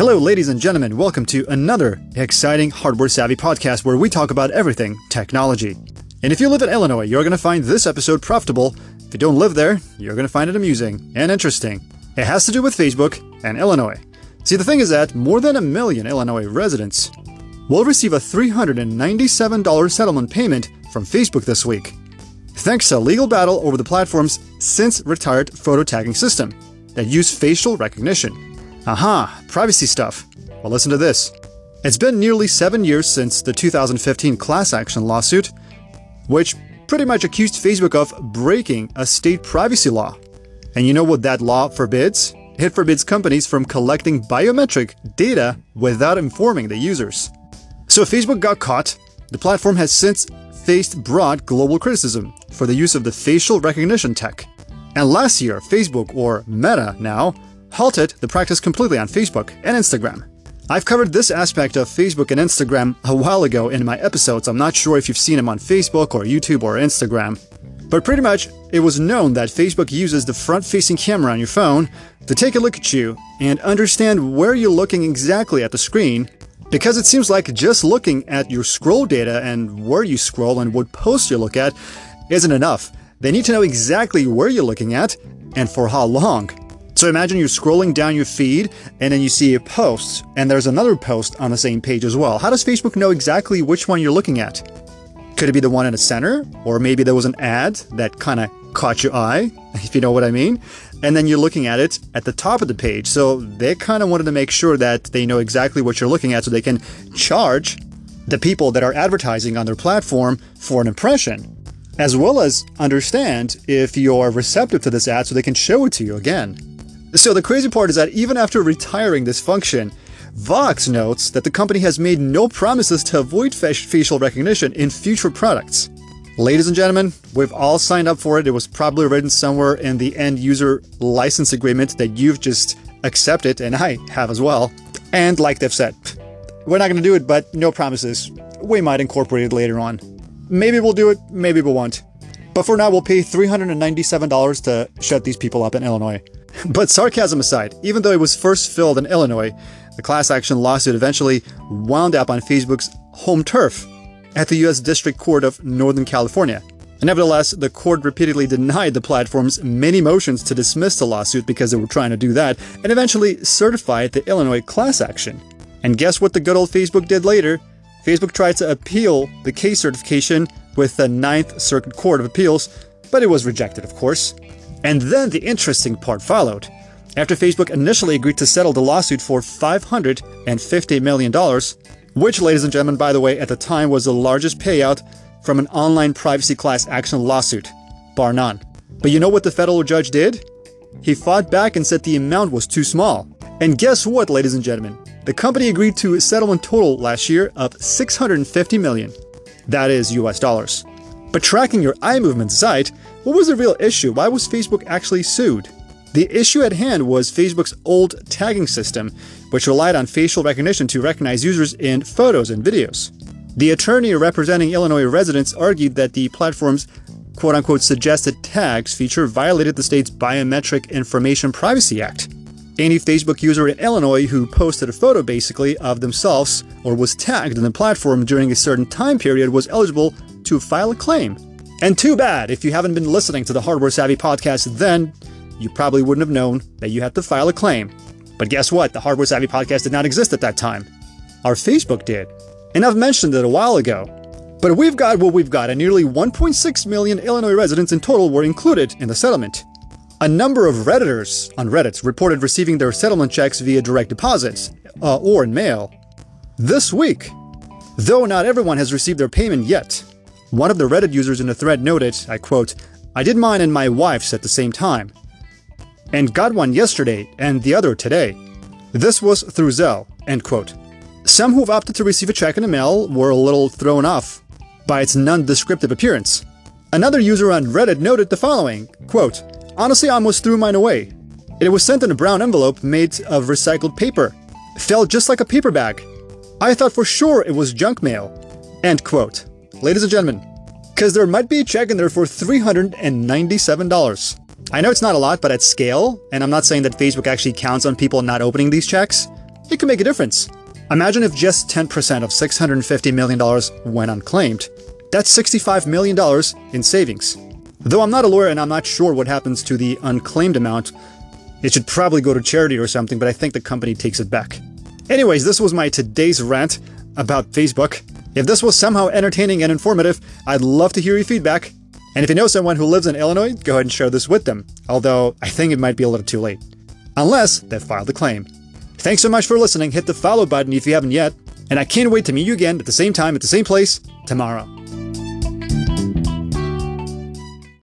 Hello, ladies and gentlemen. Welcome to another exciting Hardware Savvy podcast where we talk about everything technology. And if you live in Illinois, you're going to find this episode profitable. If you don't live there, you're going to find it amusing and interesting. It has to do with Facebook and Illinois. See, the thing is that more than a million Illinois residents will receive a $397 settlement payment from Facebook this week, thanks to a legal battle over the platform's since retired photo tagging system that use facial recognition. Aha, privacy stuff. Well, listen to this. It's been nearly seven years since the 2015 class action lawsuit, which pretty much accused Facebook of breaking a state privacy law. And you know what that law forbids? It forbids companies from collecting biometric data without informing the users. So Facebook got caught. The platform has since faced broad global criticism for the use of the facial recognition tech. And last year, Facebook, or Meta now, halted the practice completely on Facebook and Instagram. I've covered this aspect of Facebook and Instagram a while ago in my episodes. I'm not sure if you've seen them on Facebook or YouTube or Instagram. But pretty much, it was known that Facebook uses the front facing camera on your phone to take a look at you and understand where you're looking exactly at the screen. Because it seems like just looking at your scroll data and where you scroll and what posts you look at isn't enough. They need to know exactly where you're looking at and for how long. So imagine you're scrolling down your feed and then you see a post and there's another post on the same page as well. How does Facebook know exactly which one you're looking at? Could it be the one in the center? Or maybe there was an ad that kind of caught your eye, if you know what I mean? And then you're looking at it at the top of the page. So they kind of wanted to make sure that they know exactly what you're looking at so they can charge the people that are advertising on their platform for an impression, as well as understand if you're receptive to this ad so they can show it to you again. So the crazy part is that even after retiring this function, Vox notes that the company has made no promises to avoid facial recognition in future products. Ladies and gentlemen, we've all signed up for it. It was probably written somewhere in the end user license agreement that you've just accepted, and I have as well. And like they've said, we're not going to do it, but no promises. We might incorporate it later on. Maybe we'll do it, maybe we won't. But for now, we'll pay $397 to shut these people up in Illinois. But sarcasm aside, even though it was first filled in Illinois, the class action lawsuit eventually wound up on Facebook's home turf at the U.S. District Court of Northern California. Nevertheless, the court repeatedly denied the platform's many motions to dismiss the lawsuit because they were trying to do that, and eventually certified the Illinois class action. And guess what the good old Facebook did later? Facebook tried to appeal the case certification with the Ninth Circuit Court of Appeals, but it was rejected, of course. And then the interesting part followed. After Facebook initially agreed to settle the lawsuit for $550 million, which, ladies and gentlemen, by the way, at the time was the largest payout from an online privacy class action lawsuit, bar none. But you know what the federal judge did? He fought back and said the amount was too small. And guess what, ladies and gentlemen? The company agreed to a settlement total last year of 650 million. That is US dollars. But tracking your eye movements aside, what was the real issue? Why was Facebook actually sued? The issue at hand was Facebook's old tagging system, which relied on facial recognition to recognize users in photos and videos. The attorney representing Illinois residents argued that the platform's quote unquote suggested tags feature violated the state's Biometric Information Privacy Act. Any Facebook user in Illinois who posted a photo basically of themselves or was tagged in the platform during a certain time period was eligible to file a claim. And too bad, if you haven't been listening to the Hardware Savvy podcast, then you probably wouldn't have known that you had to file a claim. But guess what? The Hardware Savvy podcast did not exist at that time. Our Facebook did. And I've mentioned it a while ago. But we've got what we've got, and nearly 1.6 million Illinois residents in total were included in the settlement. A number of Redditors on Reddit reported receiving their settlement checks via direct deposits uh, or in mail. This week, though not everyone has received their payment yet, one of the Reddit users in the thread noted, I quote, I did mine and my wife's at the same time. And got one yesterday and the other today. This was through Zelle, end quote. Some who've opted to receive a check in the mail were a little thrown off by its non-descriptive appearance. Another user on Reddit noted the following, quote, Honestly, I almost threw mine away. It was sent in a brown envelope made of recycled paper. Felt just like a paper bag. I thought for sure it was junk mail. End quote ladies and gentlemen, because there might be a check in there for $397. I know it's not a lot, but at scale, and I'm not saying that Facebook actually counts on people not opening these checks, it could make a difference. Imagine if just 10% of $650 million went unclaimed. That's $65 million in savings. Though I'm not a lawyer and I'm not sure what happens to the unclaimed amount, it should probably go to charity or something, but I think the company takes it back. Anyways, this was my today's rant about Facebook. If this was somehow entertaining and informative, I'd love to hear your feedback. And if you know someone who lives in Illinois, go ahead and share this with them, although I think it might be a little too late. Unless they've filed a claim. Thanks so much for listening. Hit the follow button if you haven't yet. And I can't wait to meet you again at the same time, at the same place, tomorrow.